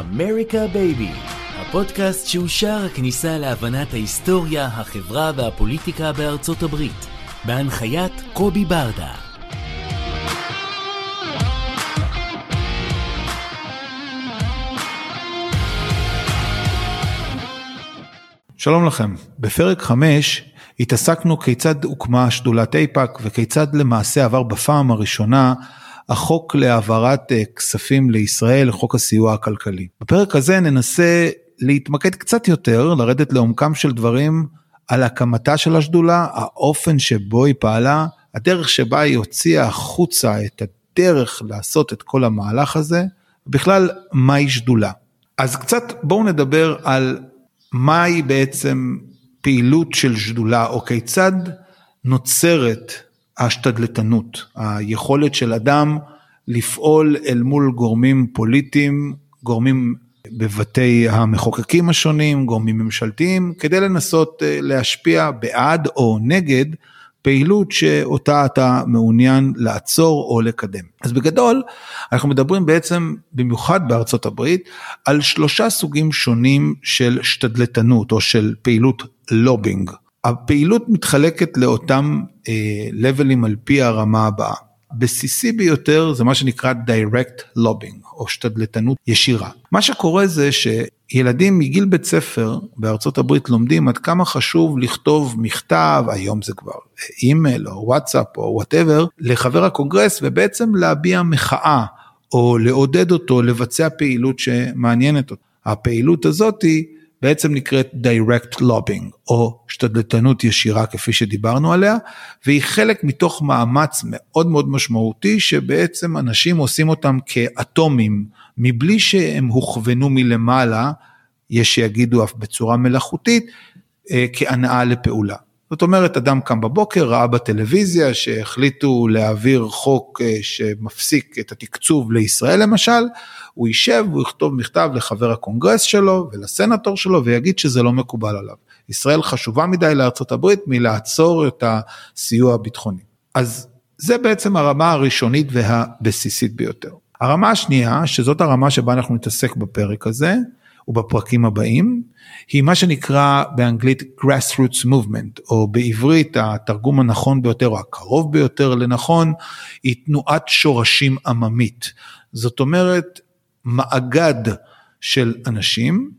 אמריקה baby, הפודקאסט שהוא שער הכניסה להבנת ההיסטוריה, החברה והפוליטיקה בארצות הברית, בהנחיית קובי ברדה. שלום לכם, בפרק 5 התעסקנו כיצד הוקמה שדולת אייפאק וכיצד למעשה עבר בפעם הראשונה החוק להעברת אה, כספים לישראל, חוק הסיוע הכלכלי. בפרק הזה ננסה להתמקד קצת יותר, לרדת לעומקם של דברים על הקמתה של השדולה, האופן שבו היא פעלה, הדרך שבה היא הוציאה החוצה את הדרך לעשות את כל המהלך הזה, בכלל מהי שדולה. אז קצת בואו נדבר על מהי בעצם פעילות של שדולה או כיצד נוצרת השתדלתנות, היכולת של אדם לפעול אל מול גורמים פוליטיים, גורמים בבתי המחוקקים השונים, גורמים ממשלתיים, כדי לנסות אה, להשפיע בעד או נגד פעילות שאותה אתה מעוניין לעצור או לקדם. אז בגדול, אנחנו מדברים בעצם, במיוחד בארצות הברית, על שלושה סוגים שונים של שתדלתנות או של פעילות לובינג. הפעילות מתחלקת לאותם אה, לבלים על פי הרמה הבאה. בסיסי ביותר זה מה שנקרא direct lobbying או שתדלתנות ישירה. מה שקורה זה שילדים מגיל בית ספר בארצות הברית לומדים עד כמה חשוב לכתוב מכתב, היום זה כבר אימייל או וואטסאפ או whatever, לחבר הקונגרס ובעצם להביע מחאה או לעודד אותו לבצע פעילות שמעניינת אותו. הפעילות הזאתי בעצם נקראת direct lobbying או שתדלתנות ישירה כפי שדיברנו עליה והיא חלק מתוך מאמץ מאוד מאוד משמעותי שבעצם אנשים עושים אותם כאטומים מבלי שהם הוכוונו מלמעלה, יש שיגידו אף בצורה מלאכותית, אה, כהנאה לפעולה. זאת אומרת, אדם קם בבוקר, ראה בטלוויזיה שהחליטו להעביר חוק אה, שמפסיק את התקצוב לישראל למשל, הוא יישב, הוא יכתוב מכתב לחבר הקונגרס שלו ולסנטור שלו ויגיד שזה לא מקובל עליו. ישראל חשובה מדי לארצות הברית מלעצור את הסיוע הביטחוני. אז זה בעצם הרמה הראשונית והבסיסית ביותר. הרמה השנייה, שזאת הרמה שבה אנחנו נתעסק בפרק הזה, ובפרקים הבאים, היא מה שנקרא באנגלית grassroots movement, או בעברית התרגום הנכון ביותר, או הקרוב ביותר לנכון, היא תנועת שורשים עממית. זאת אומרת, מאגד של אנשים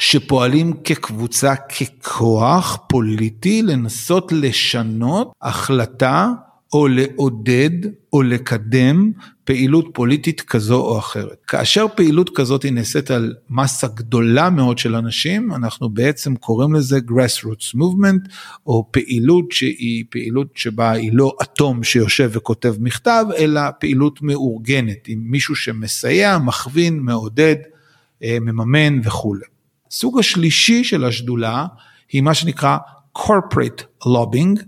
שפועלים כקבוצה, ככוח פוליטי, לנסות לשנות החלטה או לעודד או לקדם פעילות פוליטית כזו או אחרת. כאשר פעילות כזאת היא נעשית על מסה גדולה מאוד של אנשים, אנחנו בעצם קוראים לזה grassroots movement, או פעילות שהיא פעילות שבה היא לא אטום שיושב וכותב מכתב, אלא פעילות מאורגנת, עם מישהו שמסייע, מכווין, מעודד, אה, מממן וכולי. סוג השלישי של השדולה היא מה שנקרא corporate lobbying,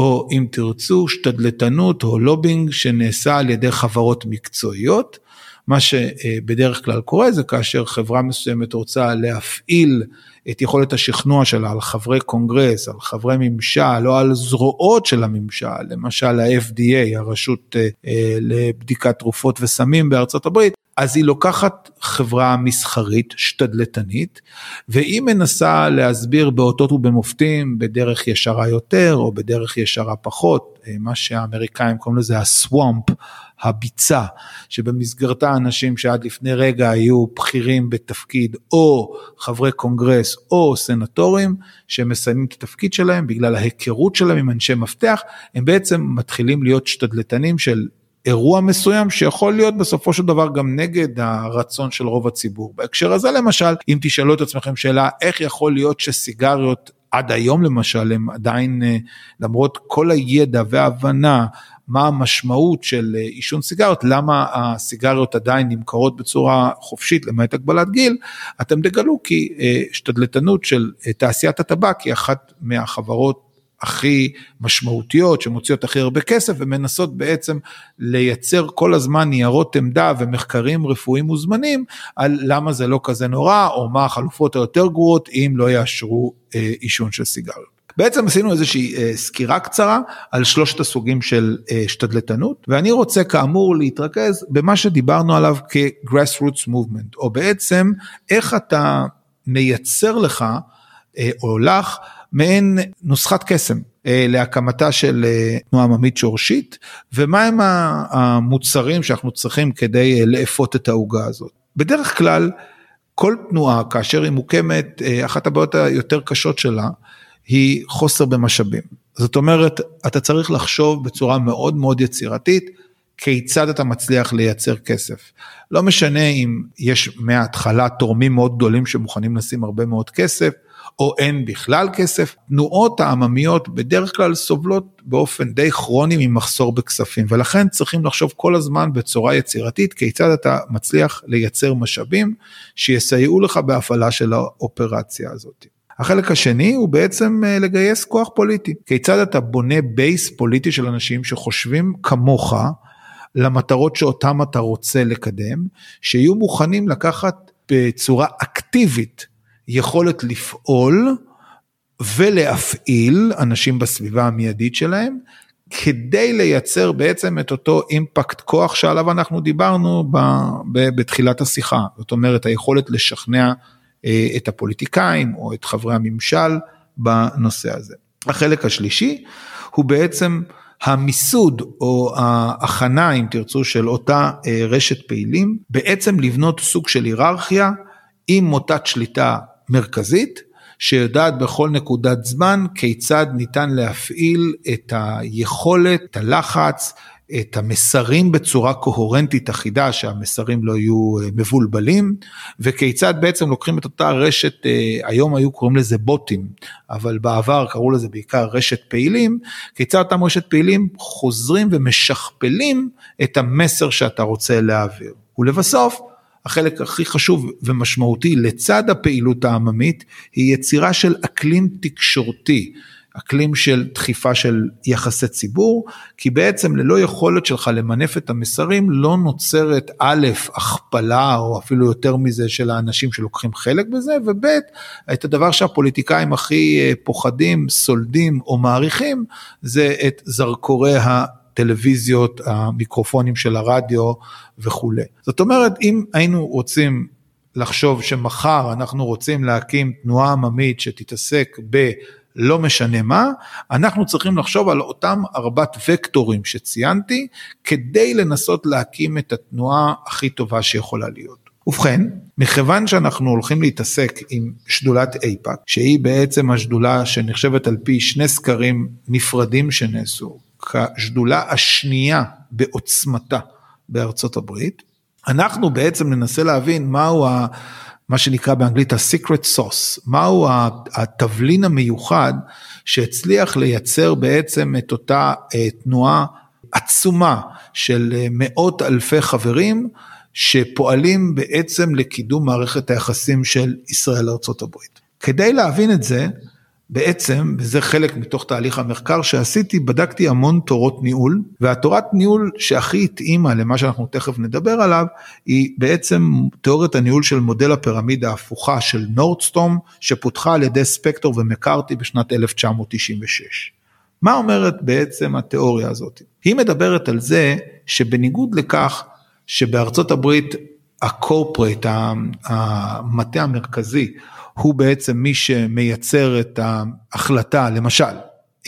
או אם תרצו שתדלתנות או לובינג שנעשה על ידי חברות מקצועיות. מה שבדרך כלל קורה זה כאשר חברה מסוימת רוצה להפעיל את יכולת השכנוע שלה על חברי קונגרס, על חברי ממשל או על זרועות של הממשל, למשל ה-FDA, הרשות אה, לבדיקת תרופות וסמים בארצות הברית, אז היא לוקחת חברה מסחרית, שתדלתנית, והיא מנסה להסביר באותות ובמופתים בדרך ישרה יותר או בדרך ישרה פחות, אה, מה שהאמריקאים קוראים לזה הסוואמפ, הביצה, שבמסגרתה אנשים שעד לפני רגע היו בכירים בתפקיד או חברי קונגרס או סנטורים, שמסיימים את התפקיד שלהם בגלל ההיכרות שלהם עם אנשי מפתח, הם בעצם מתחילים להיות שתדלתנים של אירוע מסוים שיכול להיות בסופו של דבר גם נגד הרצון של רוב הציבור. בהקשר הזה למשל, אם תשאלו את עצמכם שאלה איך יכול להיות שסיגריות עד היום למשל הם עדיין למרות כל הידע וההבנה מה המשמעות של אה, עישון סיגריות, למה הסיגריות עדיין נמכרות בצורה חופשית למעט הגבלת גיל, אתם תגלו כי אה, שתדלתנות של תעשיית הטבק היא אחת מהחברות הכי משמעותיות, שמוציאות הכי הרבה כסף ומנסות בעצם לייצר כל הזמן ניירות עמדה ומחקרים רפואיים מוזמנים על למה זה לא כזה נורא, או מה החלופות היותר גרועות אם לא יאשרו אה, עישון של סיגריות. בעצם עשינו איזושהי אה, סקירה קצרה על שלושת הסוגים של אה, שתדלתנות, ואני רוצה כאמור להתרכז במה שדיברנו עליו כ-grassroots movement, או בעצם איך אתה מייצר לך אה, או לך מעין נוסחת קסם אה, להקמתה של אה, תנועה עממית שורשית, ומהם המוצרים שאנחנו צריכים כדי אה, לאפות את העוגה הזאת. בדרך כלל, כל תנועה, כאשר היא מוקמת, אחת הבעיות היותר קשות שלה, היא חוסר במשאבים. זאת אומרת, אתה צריך לחשוב בצורה מאוד מאוד יצירתית, כיצד אתה מצליח לייצר כסף. לא משנה אם יש מההתחלה תורמים מאוד גדולים שמוכנים לשים הרבה מאוד כסף, או אין בכלל כסף. תנועות העממיות בדרך כלל סובלות באופן די כרוני ממחסור בכספים, ולכן צריכים לחשוב כל הזמן בצורה יצירתית כיצד אתה מצליח לייצר משאבים שיסייעו לך בהפעלה של האופרציה הזאת. החלק השני הוא בעצם אה, לגייס כוח פוליטי. כיצד אתה בונה בייס פוליטי של אנשים שחושבים כמוך למטרות שאותם אתה רוצה לקדם, שיהיו מוכנים לקחת בצורה אקטיבית יכולת לפעול ולהפעיל אנשים בסביבה המיידית שלהם, כדי לייצר בעצם את אותו אימפקט כוח שעליו אנחנו דיברנו ב, ב, בתחילת השיחה. זאת אומרת, היכולת לשכנע אה, את הפוליטיקאים או את חברי הממשל בנושא הזה. החלק השלישי הוא בעצם המיסוד או ההכנה, אם תרצו, של אותה אה, רשת פעילים, בעצם לבנות סוג של היררכיה עם מוטת שליטה מרכזית שיודעת בכל נקודת זמן כיצד ניתן להפעיל את היכולת, את הלחץ, את המסרים בצורה קוהרנטית אחידה, שהמסרים לא יהיו אה, מבולבלים, וכיצד בעצם לוקחים את אותה רשת, אה, היום היו קוראים לזה בוטים, אבל בעבר קראו לזה בעיקר רשת פעילים, כיצד אותם רשת פעילים חוזרים ומשכפלים את המסר שאתה רוצה להעביר. ולבסוף, החלק הכי חשוב ומשמעותי לצד הפעילות העממית היא יצירה של אקלים תקשורתי, אקלים של דחיפה של יחסי ציבור, כי בעצם ללא יכולת שלך למנף את המסרים לא נוצרת א', הכפלה או אפילו יותר מזה של האנשים שלוקחים חלק בזה, וב', את הדבר שהפוליטיקאים הכי אה, פוחדים, סולדים או מעריכים, זה את זרקורי ה... הטלוויזיות, המיקרופונים של הרדיו וכולי. זאת אומרת, אם היינו רוצים לחשוב שמחר אנחנו רוצים להקים תנועה עממית שתתעסק ב... לא משנה מה, אנחנו צריכים לחשוב על אותם ארבעת וקטורים שציינתי, כדי לנסות להקים את התנועה הכי טובה שיכולה להיות. ובכן, מכיוון שאנחנו הולכים להתעסק עם שדולת אייפאק, שהיא בעצם השדולה שנחשבת על פי שני סקרים נפרדים שנעשו, כשדולה השנייה בעוצמתה בארצות הברית, אנחנו בעצם ננסה להבין מהו ה... מה שנקרא באנגלית ה-secret sauce, מהו התבלין המיוחד שהצליח לייצר בעצם את אותה אה, תנועה עצומה של אה, מאות אלפי חברים שפועלים בעצם לקידום מערכת היחסים של ישראל לארה"ב. כדי להבין את זה, בעצם, וזה חלק מתוך תהליך המחקר שעשיתי, בדקתי המון תורות ניהול, והתורת ניהול שהכי התאימה למה שאנחנו תכף נדבר עליו, היא בעצם תיאוריית הניהול של מודל הפירמידה ההפוכה של נורדסטום, שפותחה על ידי ספקטור ומקארתי בשנת 1996. מה אומרת בעצם התיאוריה הזאת? היא מדברת על זה שבניגוד לכך שבארצות הברית הקורפרייט, המטה המרכזי, הוא בעצם מי שמייצר את ההחלטה, למשל,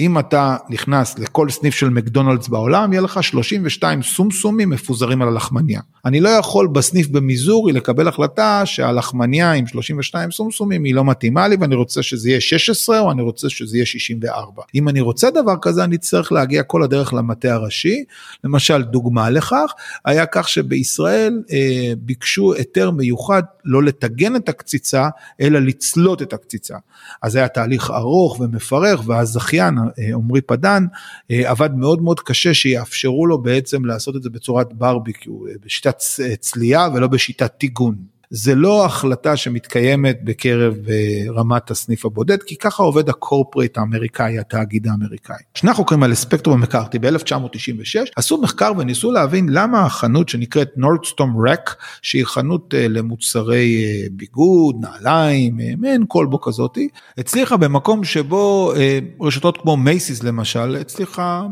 אם אתה נכנס לכל סניף של מקדונלדס בעולם, יהיה לך 32 סומסומים מפוזרים על הלחמניה. אני לא יכול בסניף במיזורי לקבל החלטה שהלחמניה עם 32 סומסומים היא לא מתאימה לי ואני רוצה שזה יהיה 16 או אני רוצה שזה יהיה 64. אם אני רוצה דבר כזה אני צריך להגיע כל הדרך למטה הראשי. למשל דוגמה לכך היה כך שבישראל אה, ביקשו היתר מיוחד לא לטגן את הקציצה אלא לצלוט את הקציצה. אז היה תהליך ארוך ומפרך והזכיין עמרי פדן, עבד מאוד מאוד קשה שיאפשרו לו בעצם לעשות את זה בצורת ברביקיו, בשיטת צלייה ולא בשיטת טיגון. זה לא החלטה שמתקיימת בקרב אה, רמת הסניף הבודד, כי ככה עובד הקורפרייט האמריקאי, התאגיד האמריקאי. שני חוקרים על ספקטרום מקארתי ב-1996 עשו מחקר וניסו להבין למה החנות שנקראת נורדסטום רק, שהיא חנות אה, למוצרי אה, ביגוד, נעליים, מעין כלבו כזאתי, הצליחה במקום שבו רשתות כמו מייסיס למשל, הצליחה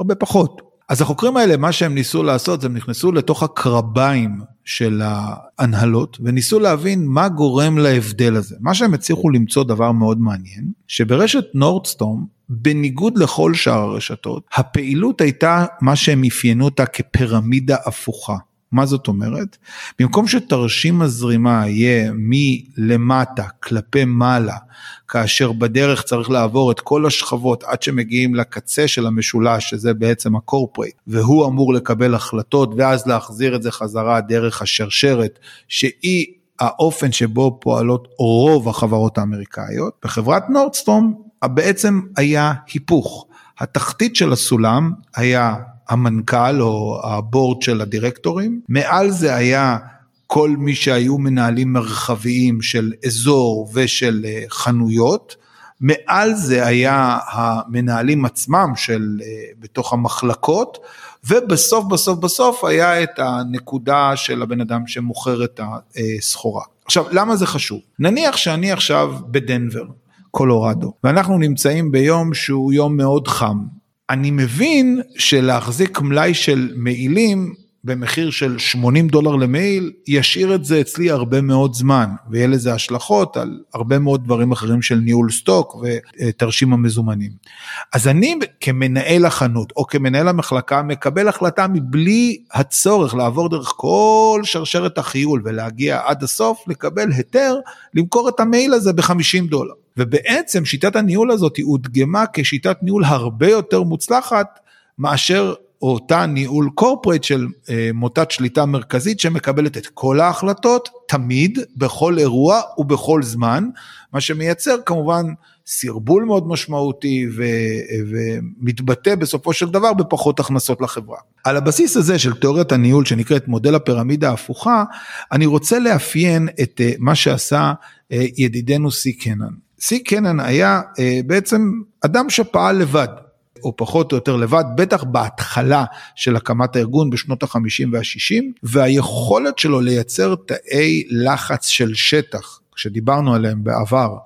הרבה פחות. אז החוקרים האלה, מה שהם ניסו לעשות, זה הם נכנסו לתוך הקרביים של ההנהלות, וניסו להבין מה גורם להבדל הזה. מה שהם הצליחו למצוא דבר מאוד מעניין, שברשת נורדסטום, בניגוד לכל שאר הרשתות, הפעילות הייתה מה שהם אפיינו אותה כפירמידה הפוכה. מה זאת אומרת? במקום שתרשים הזרימה יהיה מלמטה כלפי מעלה, כאשר בדרך צריך לעבור את כל השכבות עד שמגיעים לקצה של המשולש, שזה בעצם הקורפרייט, והוא אמור לקבל החלטות ואז להחזיר את זה חזרה דרך השרשרת, שהיא האופן שבו פועלות רוב החברות האמריקאיות. בחברת נורדסטום בעצם היה היפוך. התחתית של הסולם היה המנכ"ל או הבורד של הדירקטורים, מעל זה היה כל מי שהיו מנהלים מרחביים של אזור ושל אה, חנויות, מעל זה היה המנהלים עצמם של אה, בתוך המחלקות, ובסוף בסוף בסוף היה את הנקודה של הבן אדם שמוכר את הסחורה. עכשיו, למה זה חשוב? נניח שאני עכשיו בדנבר, קולורדו, ואנחנו נמצאים ביום שהוא יום מאוד חם, אני מבין שלהחזיק מלאי של מעילים במחיר של 80 דולר למייל, ישאיר את זה אצלי הרבה מאוד זמן, ויהיה לזה השלכות על הרבה מאוד דברים אחרים של ניהול סטוק ותרשים המזומנים. אז אני כמנהל החנות או כמנהל המחלקה מקבל החלטה מבלי הצורך לעבור דרך כל שרשרת החיול ולהגיע עד הסוף, לקבל היתר למכור את המייל הזה ב-50 דולר. ובעצם שיטת הניהול הזאת הודגמה כשיטת ניהול הרבה יותר מוצלחת מאשר אותה ניהול קורפרייט של אה, מוטת שליטה מרכזית שמקבלת את כל ההחלטות תמיד בכל אירוע ובכל זמן מה שמייצר כמובן סרבול מאוד משמעותי ו, ומתבטא בסופו של דבר בפחות הכנסות לחברה. על הבסיס הזה של תיאוריית הניהול שנקראת מודל הפירמידה ההפוכה אני רוצה לאפיין את אה, מה שעשה אה, ידידנו סי קנן. סי קנן היה אה, בעצם אדם שפעל לבד, או פחות או יותר לבד, בטח בהתחלה של הקמת הארגון בשנות ה-50 וה-60, והיכולת שלו לייצר תאי לחץ של שטח, שדיברנו עליהם בעבר,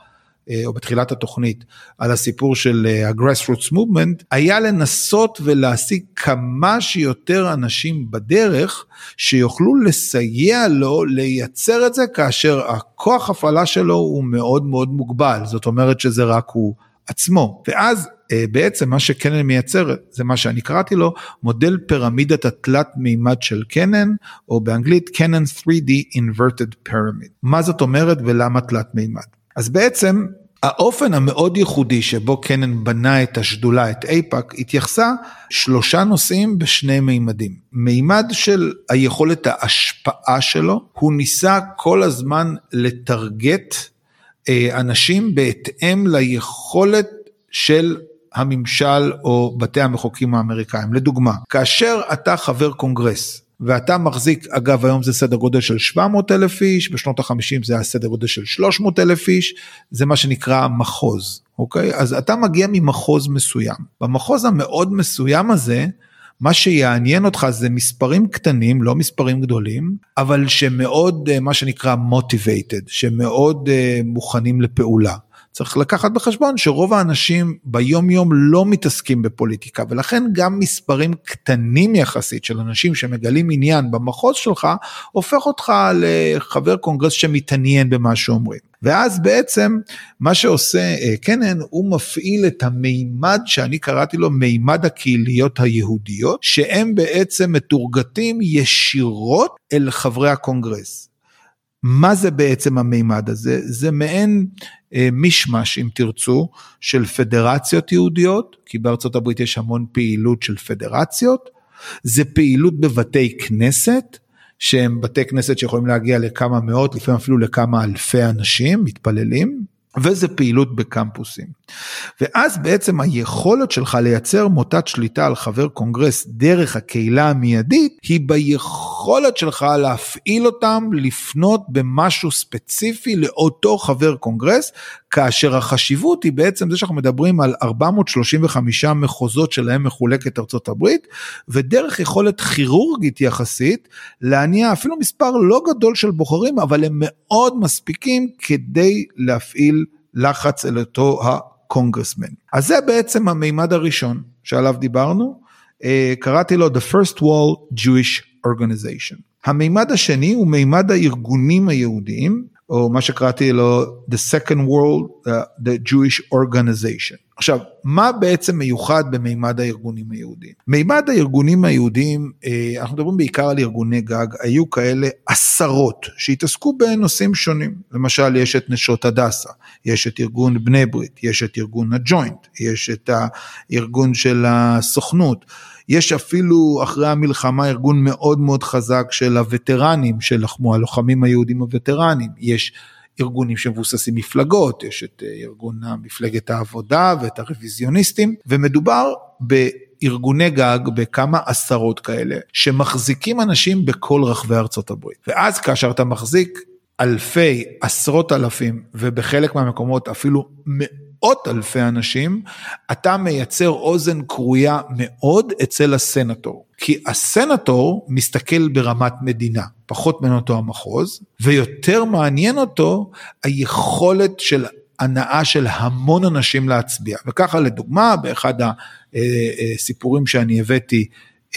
אה, או בתחילת התוכנית, על הסיפור של ה-Grassroots Movement, היה לנסות ולהשיג כמה שיותר אנשים בדרך שיוכלו לסייע לו לייצר את זה כאשר הכוח הפעלה שלו הוא מאוד מאוד מוגבל, זאת אומרת שזה רק הוא עצמו. ואז אה, בעצם מה שקנן מייצר זה מה שאני קראתי לו מודל פירמידת התלת מימד של קנן או באנגלית קנן 3D inverted pyramid. מה זאת אומרת ולמה תלת מימד? אז בעצם האופן המאוד ייחודי שבו קנן בנה את השדולה, את אייפאק, התייחסה שלושה נושאים בשני מימדים. מימד של היכולת ההשפעה שלו, הוא ניסה כל הזמן לטרגט אה, אנשים בהתאם ליכולת של הממשל או בתי המחוקקים האמריקאים. לדוגמה, כאשר אתה חבר קונגרס, ואתה מחזיק, אגב היום זה סדר גודל של 700 אלף איש, בשנות ה-50 זה היה סדר גודל של 300 אלף איש, זה מה שנקרא מחוז, אוקיי? אז אתה מגיע ממחוז מסוים. במחוז המאוד מסוים הזה, מה שיעניין אותך זה מספרים קטנים, לא מספרים גדולים, אבל שמאוד, אה, מה שנקרא motivated, שמאוד uh, מוכנים לפעולה. צריך לקחת בחשבון שרוב האנשים ביום יום לא מתעסקים בפוליטיקה ולכן גם מספרים קטנים יחסית של אנשים שמגלים עניין במחוז שלך הופך אותך לחבר קונגרס שמתעניין במה שאומרים. ואז בעצם מה שעושה אה, קנן הוא מפעיל את המימד שאני קראתי לו מימד הקהיליות היהודיות שהם בעצם מתורגטים ישירות אל חברי הקונגרס. מה זה בעצם המימד הזה? זה מעין אה, מישמש אם תרצו של פדרציות יהודיות, כי בארצות הברית יש המון פעילות של פדרציות, זה פעילות בבתי כנסת, שהם בתי כנסת שיכולים להגיע לכמה מאות, לפעמים אפילו לכמה אלפי אנשים מתפללים, וזה פעילות בקמפוסים. ואז בעצם היכולת שלך לייצר מוטת שליטה על חבר קונגרס דרך הקהילה המיידית, היא ביכולת שלך להפעיל אותם לפנות במשהו ספציפי לאותו חבר קונגרס, כאשר החשיבות היא בעצם זה שאנחנו מדברים על 435 מחוזות שלהם מחולקת ארצות הברית, ודרך יכולת כירורגית יחסית, להניע אפילו מספר לא גדול של בוחרים, אבל הם מאוד מספיקים כדי להפעיל לחץ אל אותו קונגרסמן. אז זה בעצם המימד הראשון שעליו דיברנו, אה, קראתי לו The First Wall Jewish Organization. המימד השני הוא מימד הארגונים היהודיים, או מה שקראתי לו The Second World, uh, the Jewish Organization. עכשיו, מה בעצם מיוחד במימד הארגונים היהודיים? מימד הארגונים היהודיים, אה, אנחנו מדברים בעיקר על ארגוני גג, היו כאלה עשרות שהתעסקו בנושאים שונים. למשל, יש את נשות הדסה, יש את ארגון בני ברית, יש את ארגון הג'וינט, יש את הארגון של הסוכנות. יש אפילו אחרי המלחמה ארגון מאוד מאוד חזק של הווטרנים שלחמו, הלוחמים היהודים הווטרנים, יש ארגונים שמבוססים מפלגות, יש את אה, ארגון מפלגת העבודה ואת הרוויזיוניסטים, ומדובר בארגוני גג בכמה עשרות כאלה, שמחזיקים אנשים בכל רחבי ארצות הברית. ואז כאשר אתה מחזיק אלפי, עשרות אלפים, ובחלק מהמקומות אפילו מאות אלפי אנשים, אתה מייצר אוזן כרויה מאוד אצל הסנטור. כי הסנטור מסתכל ברמת מדינה, פחות מעניין אותו המחוז, ויותר מעניין אותו היכולת של הנאה של המון אנשים להצביע. וככה לדוגמה, באחד הסיפורים שאני הבאתי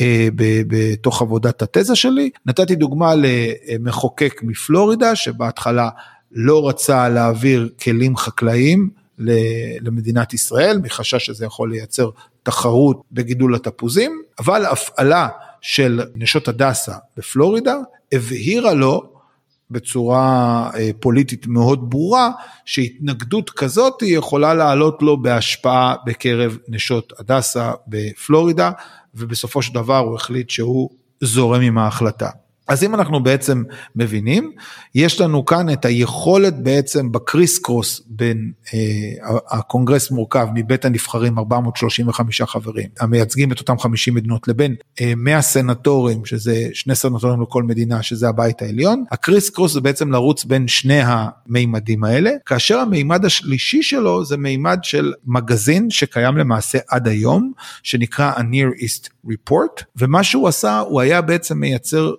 אה, בתוך עבודת התזה שלי, נתתי דוגמה למחוקק מפלורידה, שבהתחלה לא רצה להעביר כלים חקלאיים למדינת ישראל, מחשש שזה יכול לייצר תחרות בגידול התפוזים, אבל הפעלה של נשות הדסה בפלורידה הבהירו לו בצורה אה, פוליטית מאוד ברורה, שהתנגדות כזאת יכולה לעלות לו בהשפעה בקרב נשות הדסה בפלורידה, ובסופו של דבר הוא החליט שהוא זורם עם ההחלטה. אז אם אנחנו בעצם מבינים, יש לנו כאן את היכולת בעצם ב criss cross בין אה, הקונגרס מורכב מבית הנבחרים 435 חברים, המייצגים את אותם 50 מדינות לבין אה, 100 סנטורים, שזה שני סנטורים לכל מדינה, שזה הבית העליון, הקריס קרוס זה בעצם לרוץ בין שני המימדים האלה, כאשר המימד השלישי שלו זה מימד של מגזין שקיים למעשה עד היום, שנקרא ה-Near East Report, ומה שהוא עשה, הוא היה בעצם מייצר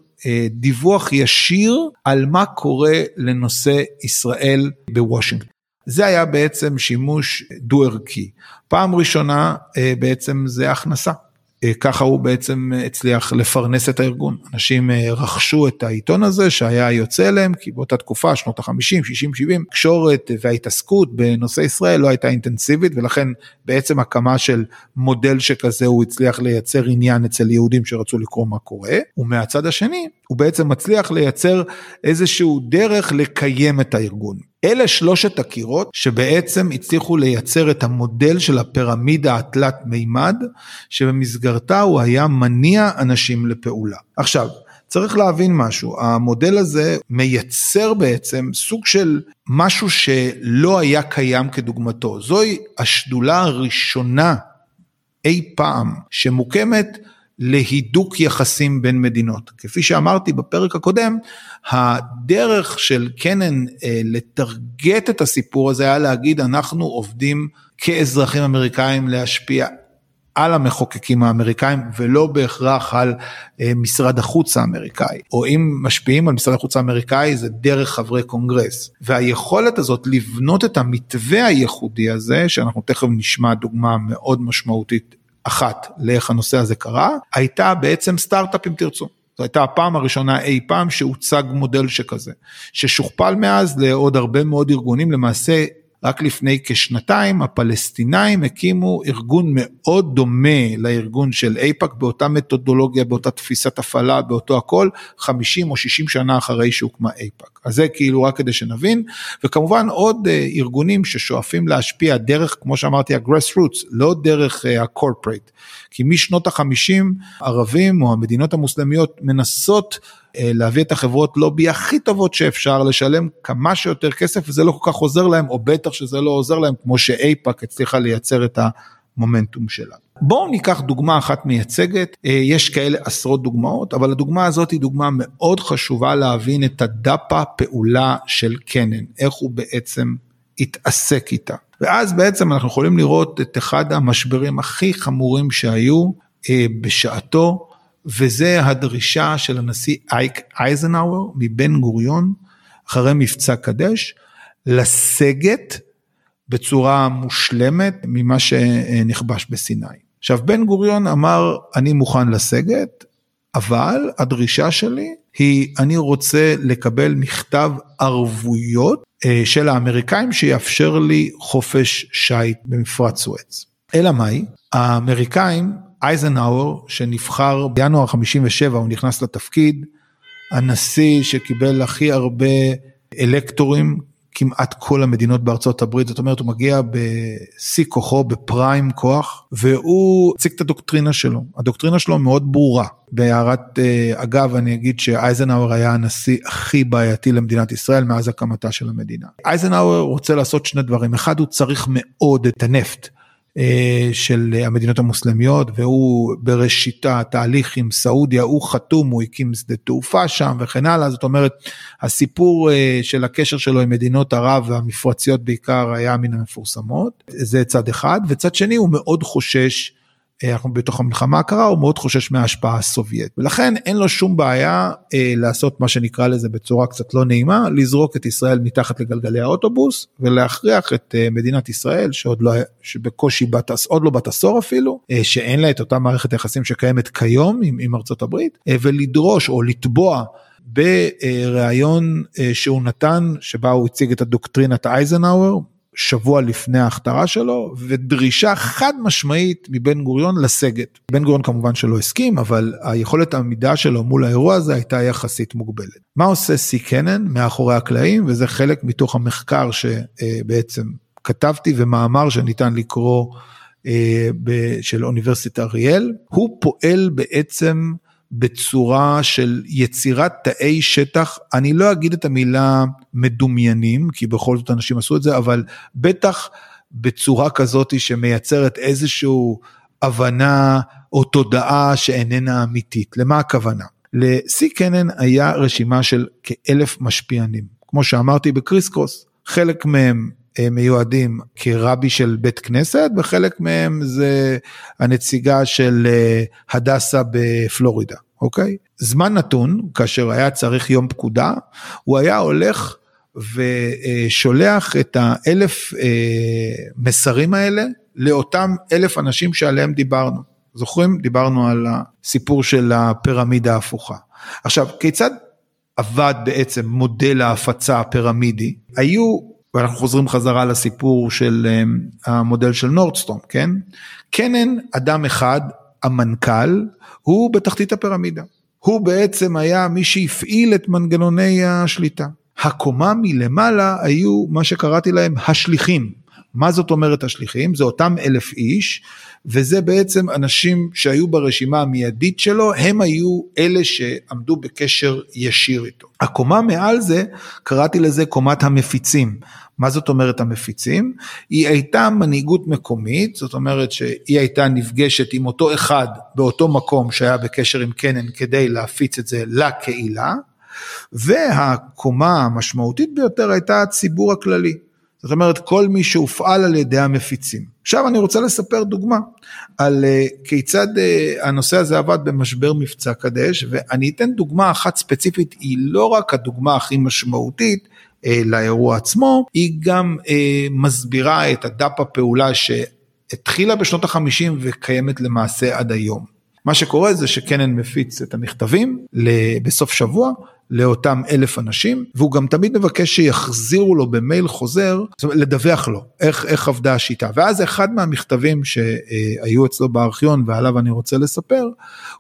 דיווח ישיר על מה קורה לנושא ישראל בוושינגטון. זה היה בעצם שימוש דו ערכי. פעם ראשונה אה, בעצם זה הכנסה. אה, ככה הוא בעצם הצליח לפרנס את הארגון. אנשים אה, רכשו את העיתון הזה שהיה יוצא אליהם, כי באותה תקופה, שנות ה-50, 60, 70, קשורת וההתעסקות בנושא ישראל לא הייתה אינטנסיבית, ולכן בעצם הקמה של מודל שכזה הוא הצליח לייצר עניין אצל יהודים שרצו לקרוא מה קורה, ומהצד השני, הוא בעצם מצליח לייצר איזשהו דרך לקיים את הארגון. אלה שלושת הקירות שבעצם הצליחו לייצר את המודל של הפירמידה התלת מימד, שבמסגרתה הוא היה מניע אנשים לפעולה. עכשיו, צריך להבין משהו, המודל הזה מייצר בעצם סוג של משהו שלא היה קיים כדוגמתו. זוהי השדולה הראשונה אי פעם שמוקמת להידוק יחסים בין מדינות. כפי שאמרתי בפרק הקודם, הדרך של קנן אה, לטרגט את הסיפור הזה היה להגיד אנחנו עובדים כאזרחים אמריקאים להשפיע על המחוקקים האמריקאים ולא בהכרח על אה, משרד החוץ האמריקאי, או אם משפיעים על משרד החוץ האמריקאי זה דרך חברי קונגרס. והיכולת הזאת לבנות את המתווה הייחודי הזה, שאנחנו תכף נשמע דוגמה מאוד משמעותית אחת לאיך הנושא הזה קרה, הייתה בעצם סטארט-אפ אם תרצו. זו הייתה הפעם הראשונה אי פעם שהוצג מודל שכזה, ששוכפל מאז לעוד הרבה מאוד ארגונים, למעשה רק לפני כשנתיים הפלסטינאים הקימו ארגון מאוד דומה לארגון של אייפאק באותה מתודולוגיה, באותה תפיסת הפעלה, באותו הכל, 50 או 60 שנה אחרי שהוקמה אייפאק. אז זה כאילו רק כדי שנבין, וכמובן עוד אה, ארגונים ששואפים להשפיע דרך, כמו שאמרתי, ה grassroots, לא דרך ה corporate, כי משנות ה-50 ערבים או המדינות המוסלמיות מנסות אה, להביא את החברות לובי הכי טובות שאפשר, לשלם כמה שיותר כסף וזה לא כל כך עוזר להם, או בטח שזה לא עוזר להם, כמו שאייפאק הצליחה לייצר את המומנטום שלה. בואו ניקח דוגמה אחת מייצגת, אה, יש כאלה עשרות דוגמאות, אבל הדוגמה הזאת היא דוגמה מאוד חשובה להבין את הדאפה פעולה של קנן, איך הוא בעצם התעסק איתה. ואז בעצם אנחנו יכולים לראות את אחד המשברים הכי חמורים שהיו אה, בשעתו, וזה הדרישה של הנשיא אייק אייזנהאואר מבן גוריון, אחרי מבצע קדש, לסגת בצורה מושלמת ממה שנכבש בסיני. עכשיו בן גוריון אמר אני מוכן לסגת, אבל הדרישה שלי היא אני רוצה לקבל מכתב ערבויות אה, של האמריקאים שיאפשר לי חופש שיט במפרץ סואץ. אלא מאי? האמריקאים, אייזנהאואר שנבחר בינואר 57 הוא נכנס לתפקיד, הנשיא שקיבל הכי הרבה אלקטורים כמעט כל המדינות בארצות הברית, זאת אומרת הוא מגיע בשיא כוחו, בפריים כוח, והוא הציג את הדוקטרינה שלו. הדוקטרינה שלו מאוד ברורה. בהערת אה, אגב אני אגיד שאייזנהאואר היה הנשיא הכי בעייתי למדינת ישראל מאז הקמתה של המדינה. אייזנהאואר רוצה לעשות שני דברים, אחד הוא צריך מאוד את הנפט. אה, של המדינות המוסלמיות והוא בראשיתה תהליך עם סעודיה הוא חתום הוא הקים שדה תעופה שם וכן הלאה. זאת אומרת הסיפור אה, של הקשר שלו עם מדינות ערב והמפרציות בעיקר היה מן המפורסמות. זה צד אחד. וצד שני הוא מאוד חושש אנחנו בתוך המלחמה הקרה הוא מאוד חושש מההשפעה הסובייט ולכן אין לו שום בעיה אה, לעשות מה שנקרא לזה בצורה קצת לא נעימה לזרוק את ישראל מתחת לגלגלי האוטובוס ולהכריח את אה, מדינת ישראל שעוד לא שבקושי בת עוד לא בת עשור אפילו אה, שאין לה את אותה מערכת יחסים שקיימת כיום עם, עם ארצות הברית אה, ולדרוש או לתבוע. בריאיון אה, שהוא נתן שבה הוא הציג את הדוקטרינת אייזנהאואר שבוע לפני ההכתרה שלו ודרישה חד משמעית מבן גוריון לסגת. בן גוריון כמובן שלא הסכים אבל היכולת העמידה שלו מול האירוע הזה הייתה יחסית מוגבלת. מה עושה סי קנן מאחורי הקלעים וזה חלק מתוך המחקר שבעצם כתבתי ומאמר שניתן לקרוא אה, של אוניברסיטת אריאל הוא פועל בעצם בצורה של יצירת תאי שטח, אני לא אגיד את המילה מדומיינים, כי בכל זאת אנשים עשו את זה, אבל בטח בצורה כזאת שמייצרת איזושהי הבנה או תודעה שאיננה אמיתית. למה הכוונה? לשיא קנן היה רשימה של כאלף משפיענים. כמו שאמרתי בקריס קרוס, חלק מהם אה, מיועדים כרבי של בית כנסת וחלק מהם זה הנציגה של אה, הדסה בפלורידה. אוקיי? זמן נתון, כאשר היה צריך יום פקודה, הוא היה הולך ושולח את האלף אה, מסרים האלה לאותם אלף אנשים שעליהם דיברנו. זוכרים? דיברנו על הסיפור של הפירמידה ההפוכה. עכשיו, כיצד עבד בעצם מודל ההפצה הפירמידי? היו, ואנחנו חוזרים חזרה לסיפור של אה, המודל של נורדסטום, כן? קנן, אדם אחד, המנכ"ל, הוא בתחתית הפירמידה. הוא בעצם היה מי שהפעיל את מנגנוני השליטה. הקומה מלמעלה היו מה שקראתי להם השליחים. מה זאת אומרת השליחים? זה אותם אלף איש, וזה בעצם אנשים שהיו ברשימה המיידית שלו, הם היו אלה שעמדו בקשר ישיר איתו. הקומה מעל זה, קראתי לזה קומת המפיצים. מה זאת אומרת המפיצים? היא הייתה מנהיגות מקומית, זאת אומרת שהיא הייתה נפגשת עם אותו אחד באותו מקום שהיה בקשר עם קנן כדי להפיץ את זה לקהילה, והקומה המשמעותית ביותר הייתה הציבור הכללי. זאת אומרת כל מי שהופעל על ידי המפיצים. עכשיו אני רוצה לספר דוגמה על uh, כיצד uh, הנושא הזה עבד במשבר מבצע קדש ואני אתן דוגמה אחת ספציפית היא לא רק הדוגמה הכי משמעותית לאירוע עצמו, היא גם אה, מסבירה את הדאפ הפעולה שהתחילה בשנות החמישים וקיימת למעשה עד היום. מה שקורה זה שקנן מפיץ את המכתבים בסוף שבוע לאותם אלף אנשים והוא גם תמיד מבקש שיחזירו לו במייל חוזר, זאת אומרת לדווח לו איך, איך עבדה השיטה ואז אחד מהמכתבים שהיו אצלו בארכיון ועליו אני רוצה לספר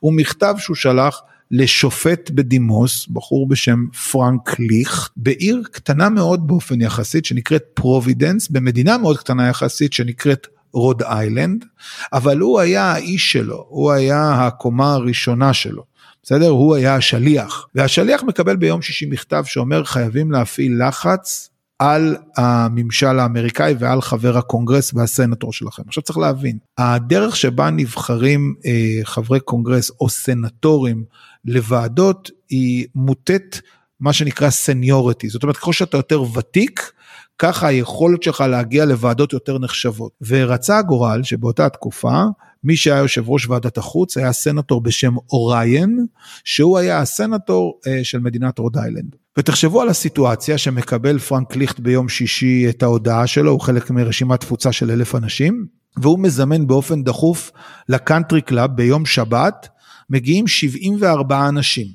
הוא מכתב שהוא שלח לשופט בדימוס, בחור בשם פרנק ליכט, בעיר קטנה מאוד באופן יחסית שנקראת פרובידנס, במדינה מאוד קטנה יחסית שנקראת רוד איילנד, אבל הוא היה האיש שלו, הוא היה הקומה הראשונה שלו. בסדר? הוא היה השליח, והשליח מקבל ביום שישי מכתב שאומר חייבים להפעיל לחץ על הממשל האמריקאי ועל חבר הקונגרס והסנטור שלכם. עכשיו צריך להבין, הדרך שבה נבחרים אה, חברי קונגרס או סנטורים לוועדות היא מוטת מה שנקרא seniority, זאת אומרת ככל שאתה יותר ותיק, ככה היכולת שלך להגיע לוועדות יותר נחשבות. ורצה הגורל שבאותה תקופה, מי שהיה יושב ראש ועדת החוץ היה סנטור בשם אוריין, שהוא היה הסנטור אה, של מדינת רוד איילנד. ותחשבו על הסיטואציה שמקבל פרנק ליכט ביום שישי את ההודעה שלו, הוא חלק מרשימת תפוצה של אלף אנשים, והוא מזמן באופן דחוף ל country club ביום שבת, מגיעים 74 אנשים.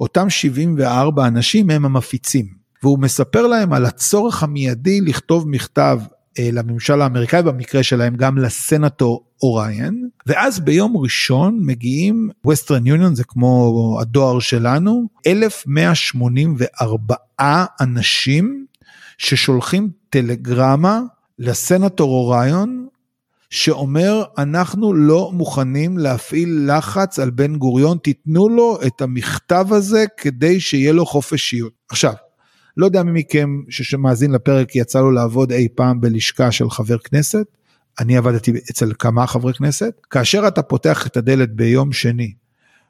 אותם 74 אנשים הם המפיצים, והוא מספר להם על הצורך המיידי לכתוב מכתב אה, לממשל האמריקאי, במקרה שלהם גם לסנטור אוריין, ואז ביום ראשון מגיעים Western Union, זה כמו הדואר שלנו, 1,184 אנשים ששולחים טלגרמה לסנטור אוריון, שאומר אנחנו לא מוכנים להפעיל לחץ על בן גוריון, תיתנו לו את המכתב הזה כדי שיהיה לו חופשיות. עכשיו, לא יודע מי מכם שמאזין לפרק יצא לו לעבוד אי פעם בלשכה של חבר כנסת, אני עבדתי אצל כמה חברי כנסת, כאשר אתה פותח את הדלת ביום שני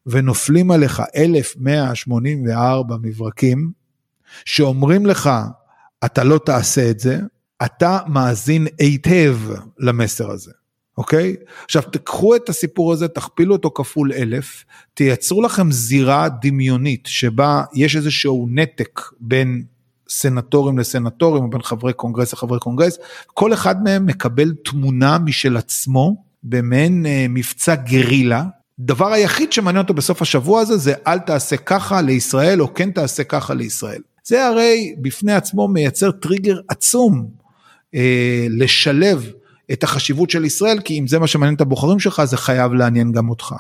ונופלים עליך 1184 מברקים שאומרים לך אתה לא תעשה את זה, אתה מאזין היטב למסר הזה. אוקיי? עכשיו תקחו את הסיפור הזה, תכפילו אותו כפול אלף, תייצרו לכם זירה דמיונית שבה יש איזשהו נתק בין סנטורים לסנטורים, או בין חברי קונגרס לחברי קונגרס, כל אחד מהם מקבל תמונה משל עצמו במעין אה, מבצע גרילה. דבר היחיד שמעניין אותו בסוף השבוע הזה זה אל תעשה ככה לישראל או כן תעשה ככה לישראל. זה הרי בפני עצמו מייצר טריגר עצום אה, לשלב את החשיבות של ישראל, כי אם זה מה שמעניין את הבוחרים שלך, זה חייב לעניין גם אותך.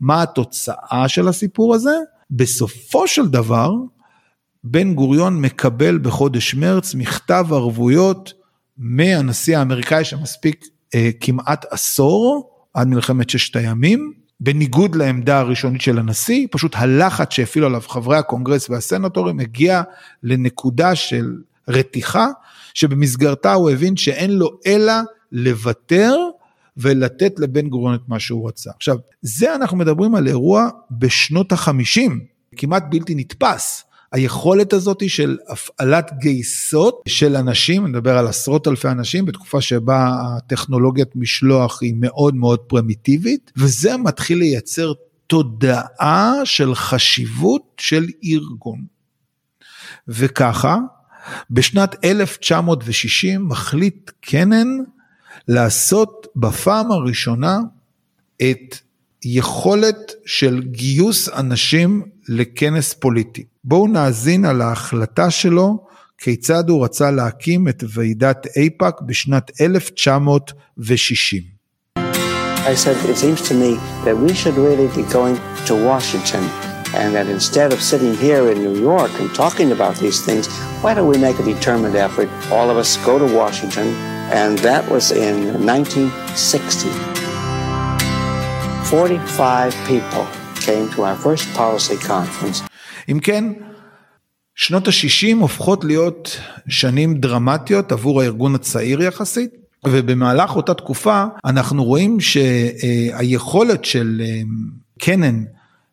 מה התוצאה של הסיפור הזה? בסופו של דבר, בן גוריון מקבל בחודש מרץ מכתב ערבויות מהנשיא האמריקאי שמספיק אה, כמעט עשור, עד מלחמת ששת הימים, בניגוד לעמדה הראשונית של הנשיא, פשוט הלחץ שהפעילו עליו חברי הקונגרס והסנטורים הגיע לנקודה של רתיחה, שבמסגרתה הוא הבין שאין לו אלא לוותר ולתת לבן גוריון את מה שהוא רצה. עכשיו, זה אנחנו מדברים על אירוע בשנות החמישים, כמעט בלתי נתפס. היכולת הזאת של הפעלת גייסות של אנשים, אני מדבר על עשרות אלפי אנשים בתקופה שבה הטכנולוגיית משלוח היא מאוד מאוד פרימיטיבית, וזה מתחיל לייצר תודעה של חשיבות של ארגון. וככה, בשנת 1960 מחליט קנן לעשות בפעם הראשונה את יכולת של גיוס אנשים לכנס פוליטי. בואו נאזין על ההחלטה שלו כיצד הוא רצה להקים את ועידת אייפאק בשנת 1960. I said, it seems to me that we should really be going to Washington and that instead of sitting here in New York and talking about these things, why don't we make a determined effort, all of us go to Washington, and that was in 1960. 45 people came to our first policy conference. אם כן, שנות ה-60 הופכות להיות שנים דרמטיות עבור הארגון הצעיר יחסית, ובמהלך אותה תקופה אנחנו רואים שהיכולת של אה, קנן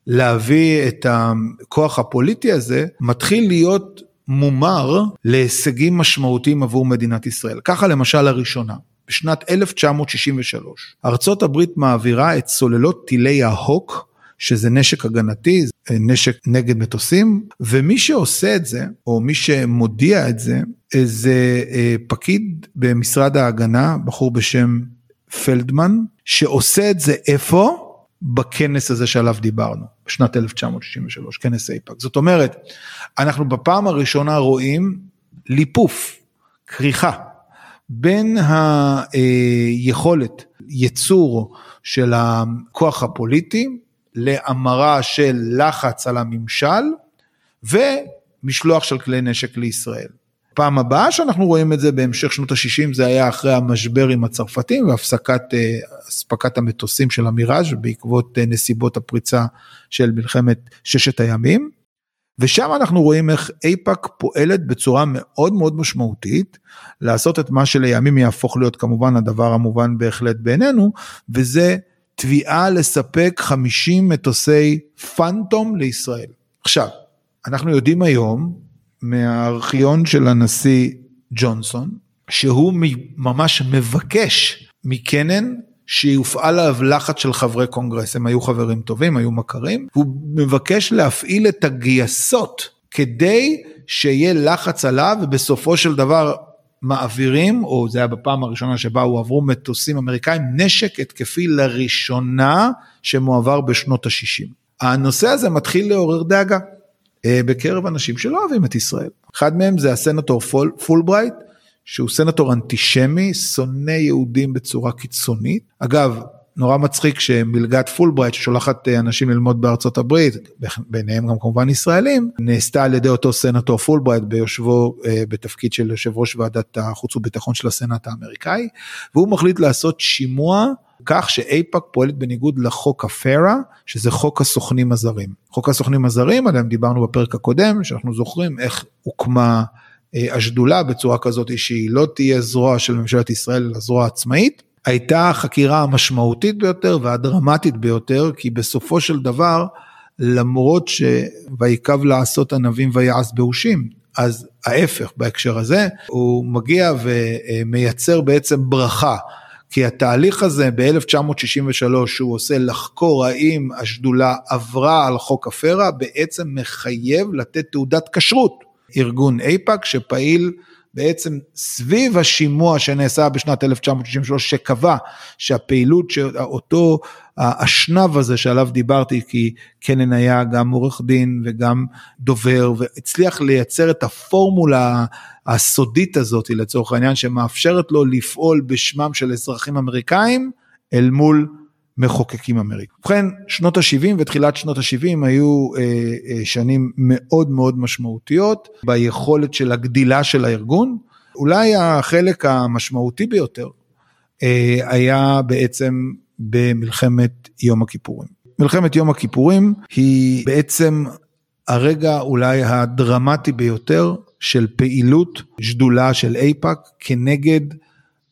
להביא את הכוח הפוליטי הזה מתחיל להיות מומר להישגים משמעותיים עבור מדינת ישראל. ככה למשל הראשונה. בשנת 1963 ארצות הברית מעבירה את סוללות טילי ההוק שזה נשק הגנתי, נשק נגד מטוסים, ומי שעושה את זה, או מי שמודיע את זה, זה אה, פקיד במשרד ההגנה, בחור בשם פלדמן, שעושה את זה איפה? בכנס הזה שעליו דיברנו, בשנת 1963, כנס אייפאק. זאת אומרת, אנחנו בפעם הראשונה רואים ליפוף, כריכה, בין היכולת ייצור של הכוח הפוליטי להמרה של לחץ על הממשל ומשלוח של כלי נשק לישראל. פעם הבאה שאנחנו רואים את זה בהמשך שנות ה-60 זה היה אחרי המשבר עם הצרפתים והפסקת אספקת המטוסים של המיראז' בעקבות נסיבות הפריצה של מלחמת ששת הימים. ושם אנחנו רואים איך אייפאק פועלת בצורה מאוד מאוד משמעותית לעשות את מה שלימים יהפוך להיות כמובן הדבר המובן בהחלט בעינינו וזה תביעה לספק 50 מטוסי פאנטום לישראל. עכשיו, אנחנו יודעים היום מהארכיון של הנשיא ג'ונסון שהוא ממש מבקש מקנן שיופעל עליו לחץ של חברי קונגרס, הם היו חברים טובים, היו מכרים, והוא מבקש להפעיל את הגייסות כדי שיהיה לחץ עליו ובסופו של דבר מעבירים, או זה היה בפעם הראשונה שבה הועברו מטוסים אמריקאים, נשק התקפי לראשונה שמועבר בשנות ה-60. הנושא הזה מתחיל לעורר דאגה בקרב אנשים שלא אוהבים את ישראל. אחד מהם זה הסנטור פול, פולברייט, שהוא סנטור אנטישמי, שונא יהודים בצורה קיצונית. אגב, נורא מצחיק שמלגת פולברייט ששולחת אה, אנשים ללמוד בארצות הברית, ביניהם גם כמובן ישראלים, נעשתה על ידי אותו סנטור פולברייט ביושבו אה, בתפקיד של יושב ראש ועדת החוץ וביטחון של הסנאט האמריקאי, והוא מחליט לעשות שימוע כך שאייפאק פועלת בניגוד לחוק הפרה, שזה חוק הסוכנים הזרים. חוק הסוכנים הזרים, עליהם דיברנו בפרק הקודם, שאנחנו זוכרים איך הוקמה אה, השדולה בצורה כזאת שהיא לא תהיה זרוע של ממשלת ישראל אלא זרוע עצמאית, הייתה החקירה המשמעותית ביותר והדרמטית ביותר כי בסופו של דבר למרות שויקב לעשות ענבים ויעש באושים אז ההפך בהקשר הזה הוא מגיע ומייצר בעצם ברכה כי התהליך הזה ב-1963 שהוא עושה לחקור האם השדולה עברה על חוק הפרה בעצם מחייב לתת תעודת כשרות. ארגון אייפאק שפעיל בעצם סביב השימוע שנעשה בשנת 1963 שקבע שהפעילות שאותו האשנב הזה שעליו דיברתי כי קנן היה גם עורך דין וגם דובר והצליח לייצר את הפורמולה הסודית הזאת לצורך העניין שמאפשרת לו לפעול בשמם של אזרחים אמריקאים אל מול מחוקקים אמריקאים. ובכן, שנות ה-70 ותחילת שנות ה-70 היו אה, אה, שנים מאוד מאוד משמעותיות ביכולת של הגדילה של הארגון. אולי החלק המשמעותי ביותר אה, היה בעצם במלחמת יום הכיפורים. מלחמת יום הכיפורים היא בעצם הרגע אולי הדרמטי ביותר של פעילות שדולה של אייפאק כנגד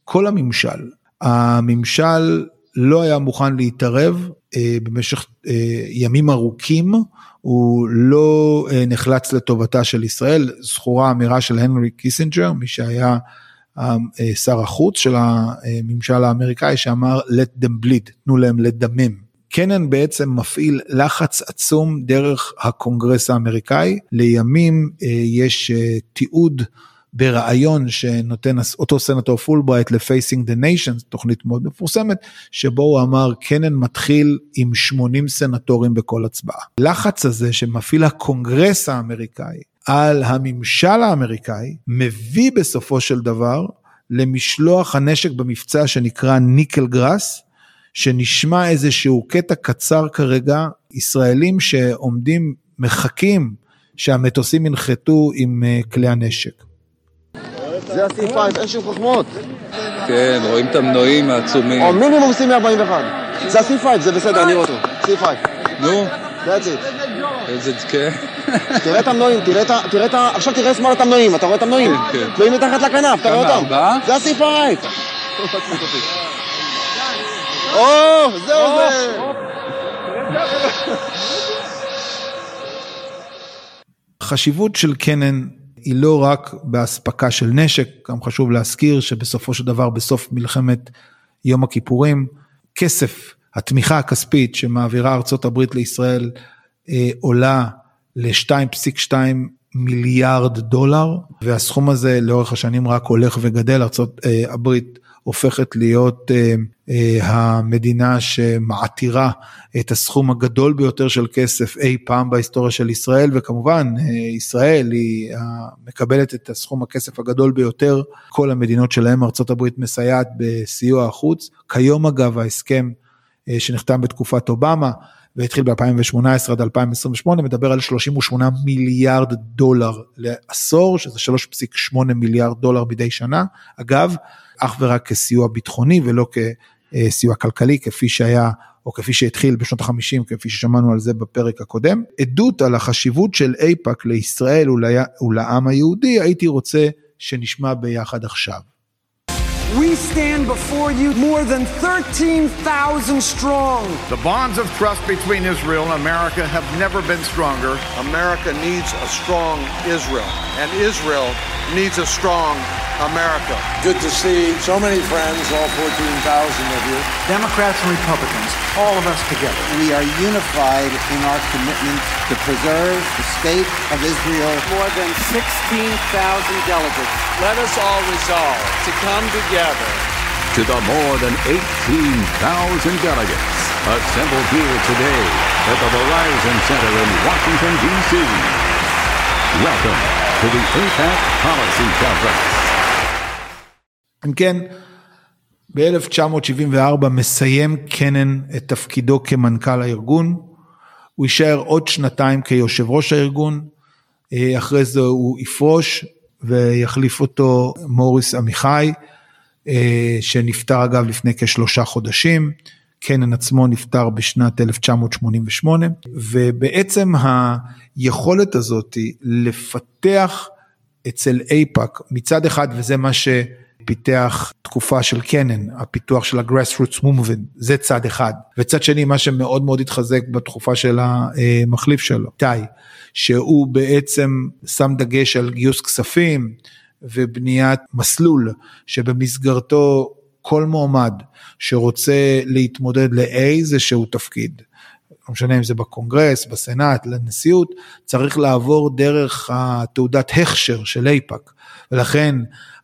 כל הממשל. הממשל לא היה מוכן להתערב אה, במשך אה, ימים ארוכים, הוא לא אה, נחלץ לטובתה של ישראל, זכורה אמירה של הנרי קיסינג'ר, מי שהיה אה, שר החוץ של הממשל האמריקאי, שאמר let them bleed, תנו להם לדמם. קנן בעצם מפעיל לחץ עצום דרך הקונגרס האמריקאי, לימים אה, יש אה, תיעוד בריאיון שנותן אותו סנטור פולברייט ל-Face the Nation, תוכנית מאוד מפורסמת, שבו הוא אמר קנן מתחיל עם 80 סנטורים בכל הצבעה. לחץ הזה שמפעיל הקונגרס האמריקאי על הממשל האמריקאי, מביא בסופו של דבר למשלוח הנשק במבצע שנקרא ניקל גראס, שנשמע איזשהו קטע קצר כרגע, ישראלים שעומדים, מחכים שהמטוסים ינחתו עם אה, כלי הנשק. זה ה-C5, אין שום חוכמות. כן, רואים את המנועים העצומים. או מינימום C141. זה ה-C5, זה בסדר, אני רואה אותו. C5. נו. That's it. איזה, כן. תראה את המנועים, תראה את ה... עכשיו תראה שמאלה את המנועים, אתה רואה את המנועים? כן, כן. תלויים מתחת לכנף, אתה רואה כמה, אותם? ארבעה? זה ה-C5. או, זהו זה. החשיבות של קנן היא לא רק באספקה של נשק, גם חשוב להזכיר שבסופו של דבר בסוף מלחמת יום הכיפורים, כסף, התמיכה הכספית שמעבירה ארצות הברית לישראל אה, עולה ל-2.2 מיליארד דולר, והסכום הזה לאורך השנים רק הולך וגדל, ארצות אה, הברית הופכת להיות אה, המדינה שמעתירה את הסכום הגדול ביותר של כסף אי פעם בהיסטוריה של ישראל וכמובן אה, ישראל היא מקבלת את הסכום הכסף הגדול ביותר כל המדינות שלהם הברית מסייעת בסיוע החוץ כיום אגב ההסכם שנחתם בתקופת אובמה והתחיל ב-2018 עד 2028, מדבר על 38 מיליארד דולר לעשור, שזה 3.8 מיליארד דולר מדי שנה. אגב, אך ורק כסיוע ביטחוני ולא כסיוע כלכלי, כפי שהיה או כפי שהתחיל בשנות ה-50, כפי ששמענו על זה בפרק הקודם. עדות על החשיבות של אייפאק לישראל ולעם היהודי, הייתי רוצה שנשמע ביחד עכשיו. We stand before you more than 13,000 strong. The bonds of trust between Israel and America have never been stronger. America needs a strong Israel, and Israel needs a strong America. Good to see so many friends, all 14,000 of you. Democrats and Republicans, all of us together. We are unified in our commitment to preserve the state of Israel. More than 16,000 delegates. Let us all resolve to come together. To the more than 18,000 delegates assembled here today at the Verizon Center in Washington, D.C. Welcome to the APAC Policy Conference. אם כן, ב-1974 מסיים קנן את תפקידו כמנכ"ל הארגון, הוא יישאר עוד שנתיים כיושב ראש הארגון, אה, אחרי זה הוא יפרוש ויחליף אותו מוריס עמיחי, אה, שנפטר אגב לפני כשלושה חודשים, קנן עצמו נפטר בשנת 1988, ובעצם היכולת הזאת לפתח אצל אייפאק מצד אחד, וזה מה ש... פיתח תקופה של קנן, הפיתוח של ה-grassroots movement, זה צד אחד. וצד שני, מה שמאוד מאוד התחזק בתקופה של המחליף שלו, טאי, שהוא בעצם שם דגש על גיוס כספים ובניית מסלול שבמסגרתו כל מועמד שרוצה להתמודד לאיזשהו תפקיד, לא משנה אם זה בקונגרס, בסנאט, לנשיאות, צריך לעבור דרך התעודת הכשר של אייפאק. ולכן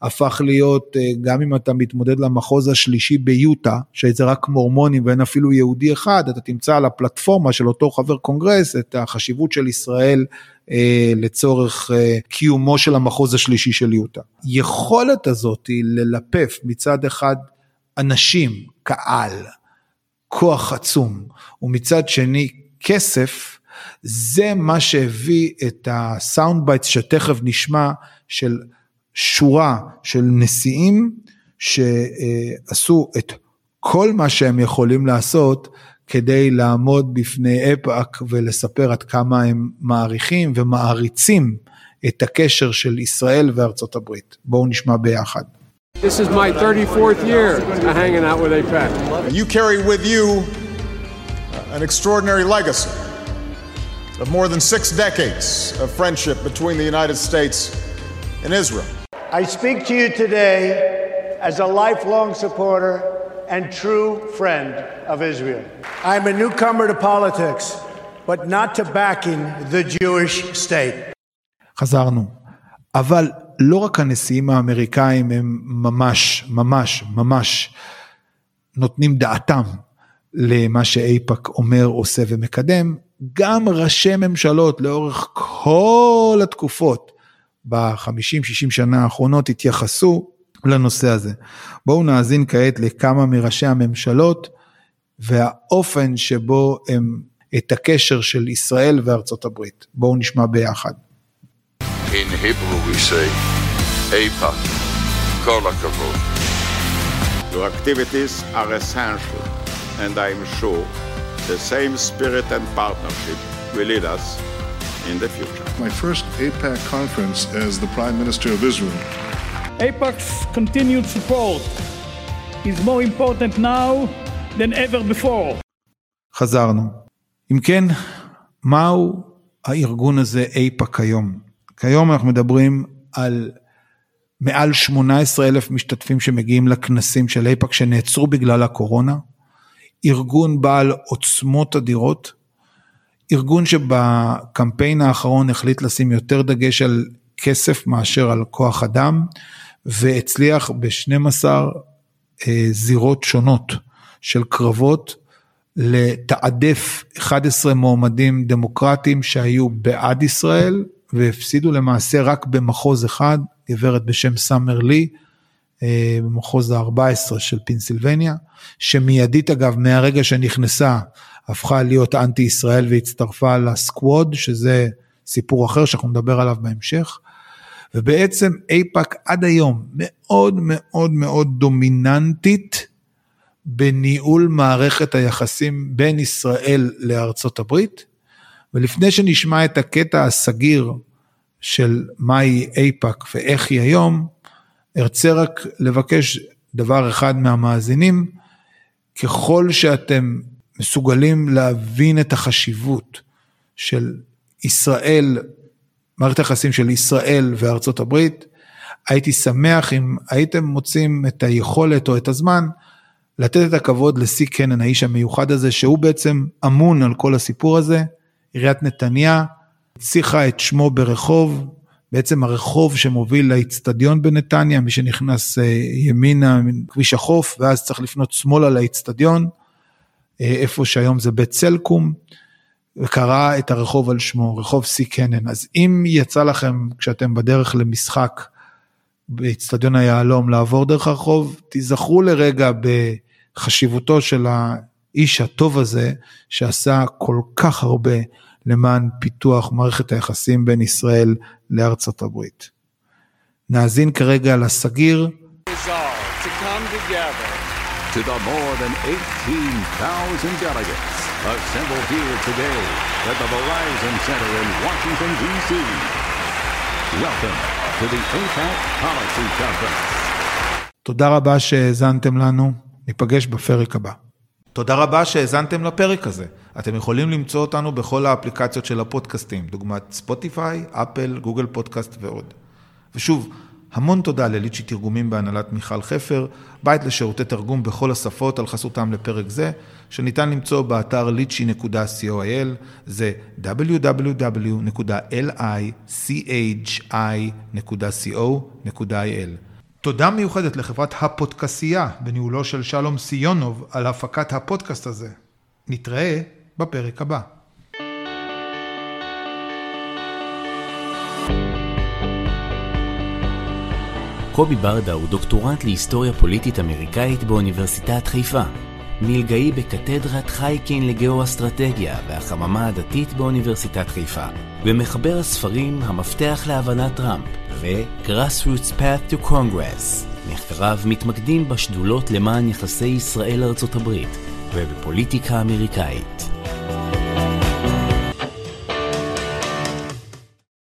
הפך להיות, אה, גם אם אתה מתמודד למחוז השלישי ביוטה, שזה רק מורמונים ואין אפילו יהודי אחד, אתה תמצא על הפלטפורמה של אותו חבר קונגרס את החשיבות של ישראל אה, לצורך אה, קיומו של המחוז השלישי של יוטה. יכולת הזאת היא ללפף מצד אחד אנשים, קהל, כוח עצום, ומצד שני כסף, זה מה שהביא את ה sound bites שתכף נשמע של שורה של נשיאים שעשו את כל מה שהם יכולים לעשות כדי לעמוד בפני אפא"ק ולספר עד כמה הם מעריכים ומעריצים את הקשר של ישראל וארצות הברית. בואו נשמע ביחד. This is my 34th year hanging out with APEC. You carry with you an extraordinary legacy of more than six decades of friendship between the United States and Israel. I speak to you today as a lifelong supporter and true friend of Israel. I'm a newcomer to politics, but not to backing the Jewish state. חזרנו. אבל לא רק הנשיאים האמריקאים הם ממש, ממש, ממש נותנים דעתם למה שאייפאק אומר, עושה ומקדם, גם ראשי ממשלות לאורך כל התקופות ב-50-60 שנה האחרונות התייחסו לנושא הזה. בואו נאזין כעת לכמה מראשי הממשלות והאופן שבו הם את הקשר של ישראל וארצות הברית. בואו נשמע ביחד. In Hebrew we say, Eipa, Kol HaKavod. Your activities are essential, and I am sure the same spirit and partnership will lead us in the future. My first APAC conference as the Prime Minister of Israel. APAC's continued support is more important now than ever before. חזרנו. אם כן, מהו הארגון הזה APAC היום? כיום אנחנו מדברים על מעל 18 אלף משתתפים שמגיעים לכנסים של אייפאק שנעצרו בגלל הקורונה, ארגון בעל עוצמות אדירות, ארגון שבקמפיין האחרון החליט לשים יותר דגש על כסף מאשר על כוח אדם, והצליח ב-12 אה, זירות שונות של קרבות לתעדף 11 מועמדים דמוקרטיים שהיו בעד ישראל והפסידו למעשה רק במחוז אחד, גברת בשם סאמר לי, אה, במחוז ה-14 של פנסילבניה, שמיידית אגב מהרגע שנכנסה הפכה להיות אנטי ישראל והצטרפה לסקווד, שזה סיפור אחר שאנחנו נדבר עליו בהמשך. ובעצם אייפאק עד היום מאוד מאוד מאוד דומיננטית בניהול מערכת היחסים בין ישראל לארצות הברית. ולפני שנשמע את הקטע הזעיר של מהי אייפאק ואיך היא היום, ארצה רק לבקש דבר אחד מהמאזינים, ככל שאתם מסוגלים להבין את החשיבות של ישראל, מערכת היחסים של ישראל וארצות הברית, הייתי שמח אם הייתם מוצאים את היכולת או את הזמן לתת את הכבוד לשיא קנן, האיש המיוחד הזה, שהוא בעצם אמון על כל הסיפור הזה. עיריית נתניה הצליחה את שמו ברחוב, בעצם הרחוב שמוביל לאיצטדיון בנתניה, מי שנכנס אה, ימינה מכביש החוף, ואז צריך לפנות שמאלה לאיצטדיון, אה, איפה שהיום זה בית סלקום, וקרא את הרחוב על שמו, רחוב סי קנן. אז אם יצא לכם כשאתם בדרך למשחק באיצטדיון היהלום לעבור דרך הרחוב, תיזכרו לרגע בחשיבותו של האיש הטוב הזה, שעשה כל כך הרבה למען פיתוח מערכת היחסים בין ישראל לארצות הברית. נאזין כרגע לסגיר. To the more than 18,000 delegates assembled here today at the Verizon Center in Washington, D.C. Welcome to the APAC Policy Conference. תודה רבה שהאזנתם לנו, ניפגש בפרק הבא. תודה רבה שהאזנתם לפרק הזה. אתם יכולים למצוא אותנו בכל האפליקציות של הפודקאסטים, דוגמת ספוטיפיי, אפל, גוגל פודקאסט ועוד. ושוב, המון תודה לליצ'י תרגומים בהנהלת מיכל חפר, בית לשירותי תרגום בכל השפות על חסותם לפרק זה, שניתן למצוא באתר lichy.coil, זה www.lichi.co.il. תודה מיוחדת לחברת הפודקסייה בניהולו של שלום סיונוב על הפקת הפודקאסט הזה. נתראה בפרק הבא. קובי ברדה הוא דוקטורנט להיסטוריה פוליטית אמריקאית באוניברסיטת חיפה. מלגאי בקתדרת חייקין לגאו-אסטרטגיה והחממה הדתית באוניברסיטת חיפה, ומחבר הספרים המפתח להבנת טראמפ ו-Grassroots Path to Congress. מחקריו מתמקדים בשדולות למען יחסי ישראל-ארצות הברית ובפוליטיקה אמריקאית.